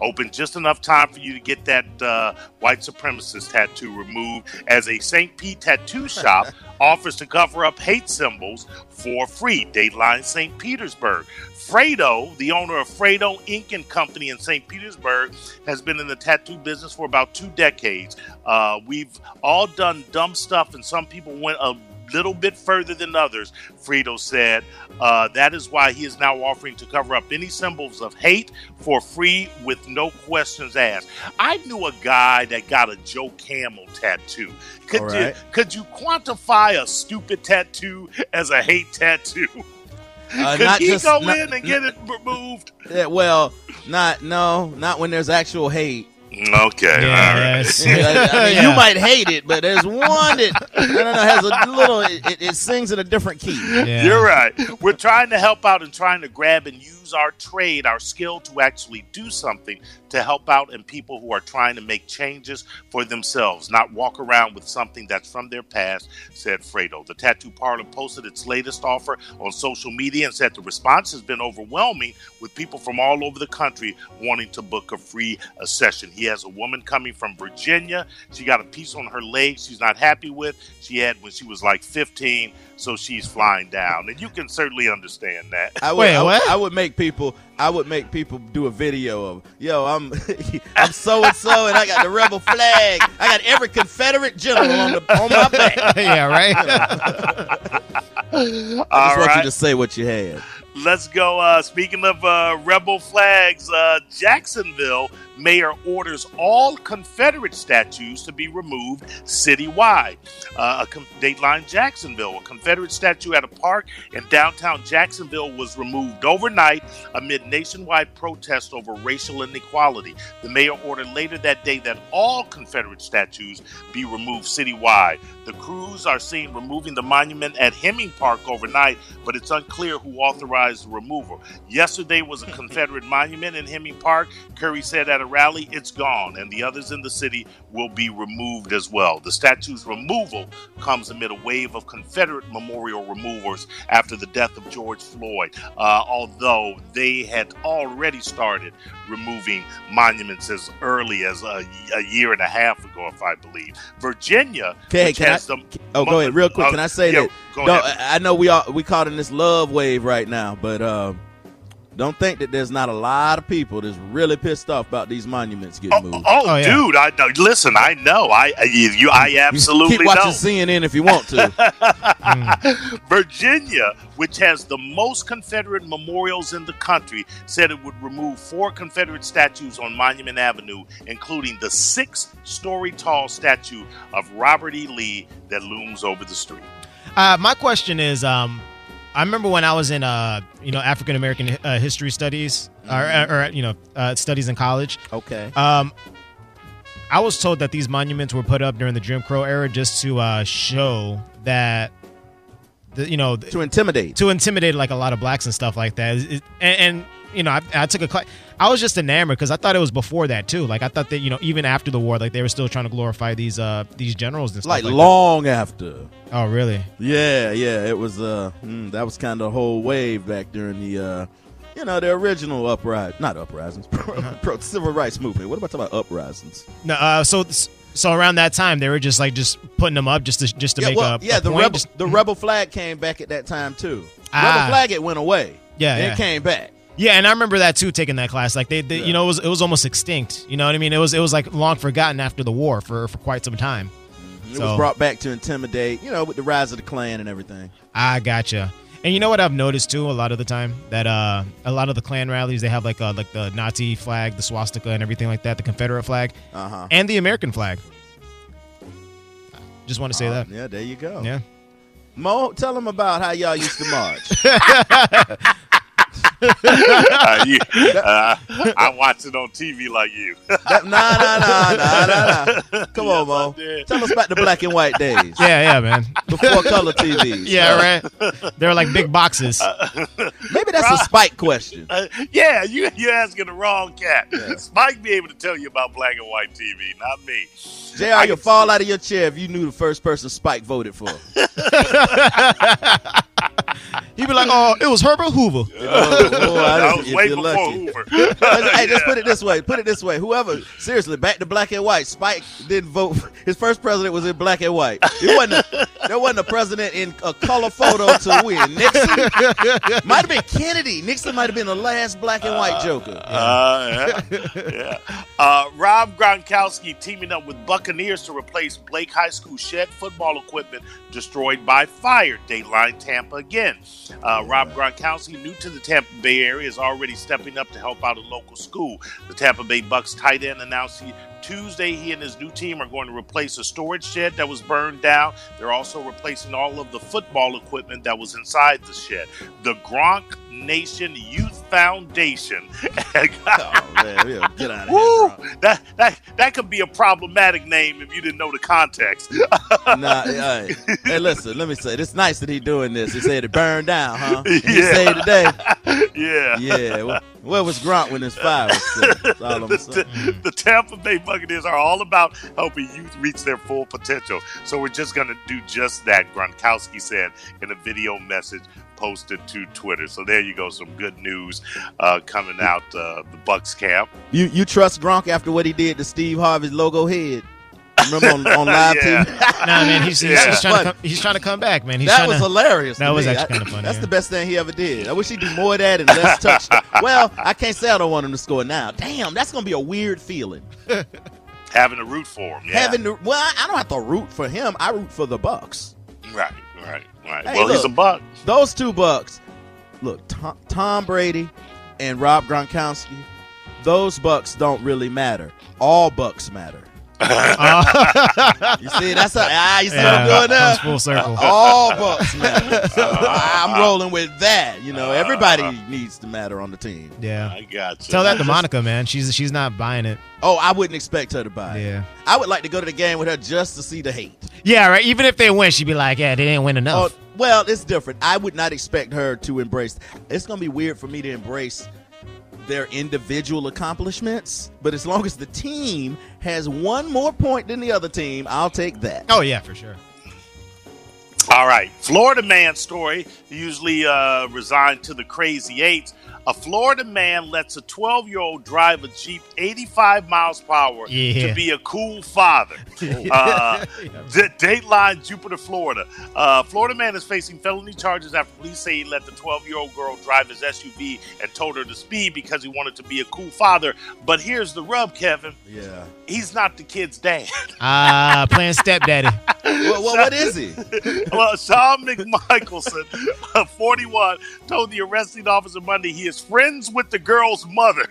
open just enough time for you to get that uh, white supremacist tattoo removed as a St. Pete tattoo shop offers to cover up hate symbols for free. Dateline St. Petersburg. Fredo, the owner of Fredo Ink and Company in St. Petersburg, has been in the tattoo business for about two decades. Uh, we've all done dumb stuff, and some people went a little bit further than others, Fredo said. Uh, that is why he is now offering to cover up any symbols of hate for free with no questions asked. I knew a guy that got a Joe Camel tattoo. Could All you could you quantify a stupid tattoo as a hate tattoo? Uh, could not he just- go not- in and get it removed? Yeah, well, not no, not when there's actual hate. Okay, Yeah, all right. yes. I mean, Yeah. You might hate it, but there's one that I don't know has a little. It, it sings in a different key. Yeah. You're right. We're trying to help out and trying to grab and use our trade, our skill to actually do something to help out and people who are trying to make changes for themselves, not walk around with something that's from their past, said Fredo. The tattoo parlor posted its latest offer on social media and said the response has been overwhelming with people from all over the country wanting to book a free uh, session. He has a woman coming from Virginia. She got a piece on her leg she's not happy with. She had when she was like 15, so she's flying down. And you can certainly understand that. I would, Wait, I, would- I would make people. I would make people do a video of, yo, I'm, I'm so and so, and I got the rebel flag. I got every Confederate general on the on my back. Yeah, right. I just All want you to say what you had. Let's go. Uh, speaking of uh, rebel flags, uh, Jacksonville mayor orders all Confederate statues to be removed citywide. Uh, Dateline Jacksonville, a Confederate statue at a park in downtown Jacksonville was removed overnight amid nationwide protests over racial inequality. The mayor ordered later that day that all Confederate statues be removed citywide. The crews are seen removing the monument at Hemming Park overnight, but it's unclear who authorized the removal. Yesterday was a Confederate monument in Hemming Park. Curry said at a rally, it's gone, and the others in the city will be removed as well. The statue's removal comes amid a wave of Confederate memorial removers after the death of George Floyd, uh, although they had already started removing monuments as early as a, a year and a half ago, if I believe. Virginia, Okay, can I- the Oh, go ahead, real quick. Oh, Can I say yeah, that? Go Don't- ahead. I I know we are we caught in this love wave right now, but um, don't think that there's not a lot of people that's really pissed off about these monuments getting Oh, moved. oh, Oh, yeah. dude! I know. Listen, I know. I I- you, you I absolutely Keep watching know. CNN if you want to. Virginia, which has the most Confederate memorials in the country, said it would remove four Confederate statues on Monument Avenue, including the six-story tall statue of Robert E. Lee that looms over the street. Uh, my question is, um, I remember when I was in, uh, you know, African American uh, history studies, or, or you know, uh, studies in college. Okay. Um, I was told that these monuments were put up during the Jim Crow era just to uh, show that, the, you know, To intimidate. to intimidate like a lot of blacks and stuff like that. It- and, and you know, I, I took a class. I was just enamored because I thought it was before that too. Like I thought that you know, even after the war, like they were still trying to glorify these uh these generals and stuff like like, long after. Oh, really? Yeah, yeah. It was uh mm, that was kind of a whole wave back during the uh you know, the original uprising, not uprisings, pro, pro civil rights movement. What about talking about uprisings? No. Uh, so so around that time, they were just like just putting them up just to just to yeah, make well, a yeah. a the point, rebel, the rebel flag came back at that time too. Ah. Rebel flag it went away. Yeah, then yeah. it came back. Yeah, and I remember that too, taking that class. Like they, they Yeah. you know, it was it was almost extinct. You know what I mean? It was it was like long forgotten after the war for for quite some time. It So- was brought back to intimidate, you know, with the rise of the Klan and everything. I gotcha. And you know what I've noticed too a lot of the time that uh a lot of the Klan rallies they have like uh like the Nazi flag, the swastika, and everything like that, the Confederate flag, Uh huh. and the American flag. Just want to say that. Yeah, there you go. Yeah. Mo, tell them about how y'all used to march. Uh, you, uh, I watch it on TV like you. That- nah, nah, nah, nah, nah, nah. Come Yes, on, Mo. Tell us about the black and white days Yeah, yeah, man. before color TVs. Yeah, right. They're like big boxes. Maybe that's a spike question. Uh, yeah, you you asking the wrong cat. Spike be able to tell you about black and white TV, not me. JR, you'll can fall out of your chair if you knew the first person Spike voted for. He'd be like, "Oh, it was Herbert Hoover." Oh, oh, I- that was if way before lucky. Hoover. hey, just put it this way. Put it this way. Whoever, seriously, back to black and white. Spike didn't vote. His first president was in black and white. It wasn't. A, there wasn't a president in a color photo to win. Nixon might have been Kennedy. Nixon might have been the last black and white Joker. Uh, yeah. yeah. Uh, Rob Gronkowski teaming up with Buccaneers to replace Blake High School shed football equipment destroyed by fire. Dateline Tampa again. Uh, Rob Gronkowski, new to the Tampa Bay area, is already stepping up to help out a local school. The Tampa Bay Bucks tight end announced he, Tuesday he and his new team are going to replace a storage shed that was burned down. They're also replacing all of the football equipment that was inside the shed. The Gronk Nation Youth Foundation. Oh man, yeah, get out of Woo! here. Gronk. That that that could be a problematic name if you didn't know the context. Nah, hey, hey, listen. Let me say, it's nice that he doing this. He said it burned down, huh? He Yeah. said today. yeah. Yeah. Well, where was Grunt when his fire was set? That's all I'm The, the- the Tampa Bay Buccaneers are all about helping youth reach their full potential. So we're just going to do just that, Gronkowski said in a video message posted to Twitter. So there you go, some good news uh, coming out uh, the Bucks camp. You you trust Gronk after what he did to Steve Harvey's logo head? Remember on, on live Yeah. TV? Nah, man, he's, he's, Yeah. he's trying to come, he's trying to come back, man. He's that was to, hilarious. that to was me. actually kinda funny, That's yeah. the best thing he ever did. I wish he'd do more of that and less touchdown. well, I can't say I don't want him to score now. Damn, that's gonna be a weird feeling. Having to root for him. Yeah. Having to, well, I don't have to root for him. I root for the Bucks. right, right, right. Hey, well, he's a. Buck. Those two Bucks. Look, Tom, Tom Brady and Rob Gronkowski. Those Bucks don't really matter. All Bucks matter. Uh, You see, that's a, ah, you see yeah, what I'm doing now? full circle. All Bucks matter. So I'm rolling with that. You know, everybody needs to matter on the team. yeah. I got you. Tell that to Monica, man. She's she's not buying it. Oh, I wouldn't expect her to buy it. Yeah. I would like to go to the game with her just to see the hate. Yeah, right. Even if they win, she'd be like, "Yeah, they didn't win Oh, enough." well, it's different. I would not expect her to embrace. It's going to be weird for me to embrace their individual accomplishments, but as long as the team has one more point than the other team, I'll take that. Oh yeah, for sure. All right, Florida man story. Usually uh, resigned to the crazy eights. A Florida man lets a 12 year old drive a Jeep 85 miles per hour Yeah. to be a cool father. Uh, D- Dateline, Jupiter, Florida. Uh, Florida man is facing felony charges after police say he let the 12 year old girl drive his SUV and told her to speed because he wanted to be a cool father. But here's the rub, Kevin. Yeah. He's not the kid's dad. Ah, playing stepdaddy. Well, well, what is he? well, Sean McMichelson, uh, 41, told the arresting officer Monday he is friends with the girl's mother.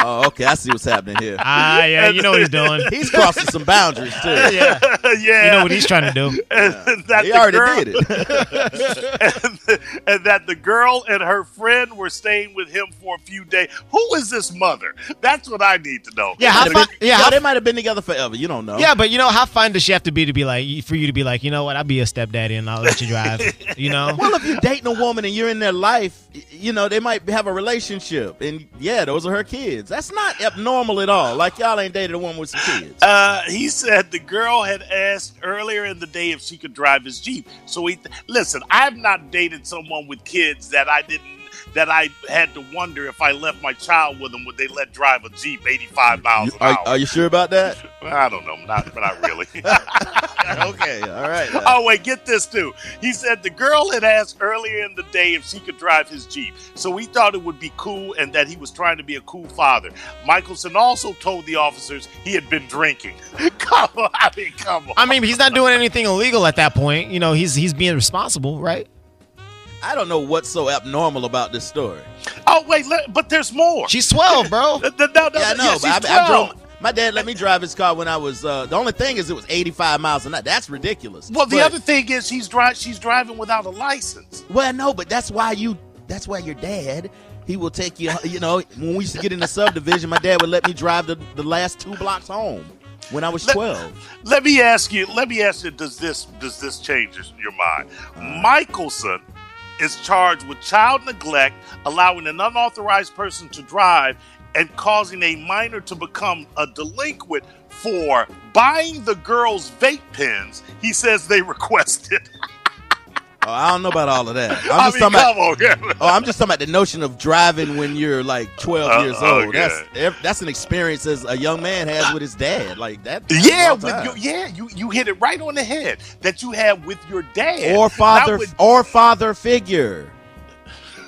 Oh, okay. I see what's happening here. Ah, yeah, you know what he's doing. He's crossing some boundaries too. Yeah, yeah. you know what he's trying to do. and, that He the already girl, did it. and, and that the girl and her friend were staying with him for a few days. Who is this mother? That's what I need to know. Yeah, how Could've yeah, how, they might have been together forever. You don't know. yeah, but you know how fine does she have to be to be like for you to be like, you know what, I'll be a stepdaddy and I'll let you drive. You know? Well, if you're dating a woman and you're in their life, y- you know, they might have a relationship. And yeah, those are her kids. That's not abnormal at all. Like, y'all ain't dated a woman with some kids. Uh, he said the girl had asked earlier in the day if she could drive his Jeep. So he, listen, I've not dated someone with kids that I didn't, that I had to wonder if I left my child with them, would they let drive a Jeep 85 miles an are, hour? are you sure about that? I don't know, not, but not really. okay, all right. now. Oh wait, get this too. He said the girl had asked earlier in the day if she could drive his Jeep, so he thought it would be cool and that he was trying to be a cool father. Michelson also told the officers he had been drinking. come on, I mean, come on. I mean, he's not doing anything illegal at that point. You know, he's he's being responsible, right? I don't know what's so abnormal about this story. oh wait, let, but there's more. She's 12, bro. No, no, no, Yeah, I know, yeah, but I, I drove. My dad let me drive his car when I was. Uh, the only thing is, it was 85 miles an hour. That's ridiculous. Well, the But- other thing is he's dri- she's driving without a license. Well, no, but that's why you. That's why your dad. He will take you. You know, when we used to get in the subdivision, my dad would let me drive the, the last two blocks home when I was Let- 12. Let me ask you. Let me ask you. Does this does this change your mind? Michelson is charged with child neglect, allowing an unauthorized person to drive, and causing a minor to become a delinquent for buying the girl's vape pens. He says they requested. Oh, I don't know about all of that. I'm I just mean, talking about. on, Oh, I'm just talking about the notion of driving when you're like 12 Uh, years old. okay. That's that's an experience as a young man has with his dad. Like that. Yeah, with your, yeah, you you hit it right on the head that you have with your dad or father with- or father figure.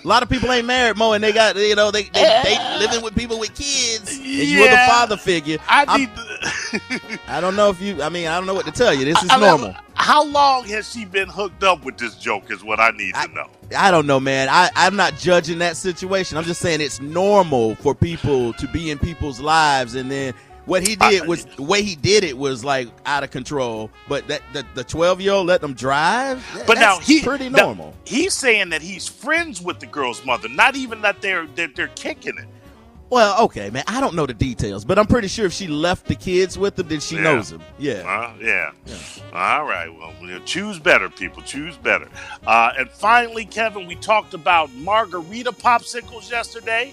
A lot of people ain't married, Mo, and they got you know they they, they living with people with kids, and you're the father figure. I I'm- need. To, I don't know if you. I mean, I don't know what to tell you. This is I mean, normal. How long has she been hooked up with this joke? Is what I need I- to know. I don't know, man. I, I'm not judging that situation. I'm just saying it's normal for people to be in people's lives, and then what he did was the way he did it was like out of control. But that the, the 12 year old let them drive. That- But now that's he pretty normal. he's saying that he's friends with the girl's mother, not even that they're they're, they're kicking it. Well, okay, man. I don't know the details, but I'm pretty sure if she left the kids with him, then she Yeah. knows him. Yeah. Uh, yeah. Yeah. All right. Well, we'll choose better, people. Choose better. Uh, and finally, Kevin, we talked about margarita popsicles yesterday.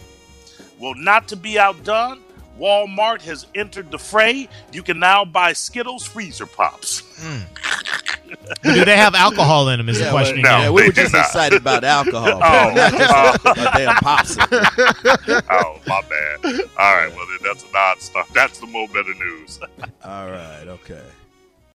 Well, not to be outdone, Walmart has entered the fray. You can now buy Skittles freezer pops. Do they have alcohol in them? Is the question. well, again. Yeah, we were just not. excited about alcohol. Oh, not just uh, a, a damn popsicle. oh, my bad. All right. Well, then that's a non-stop. That's the more better news. All right, okay.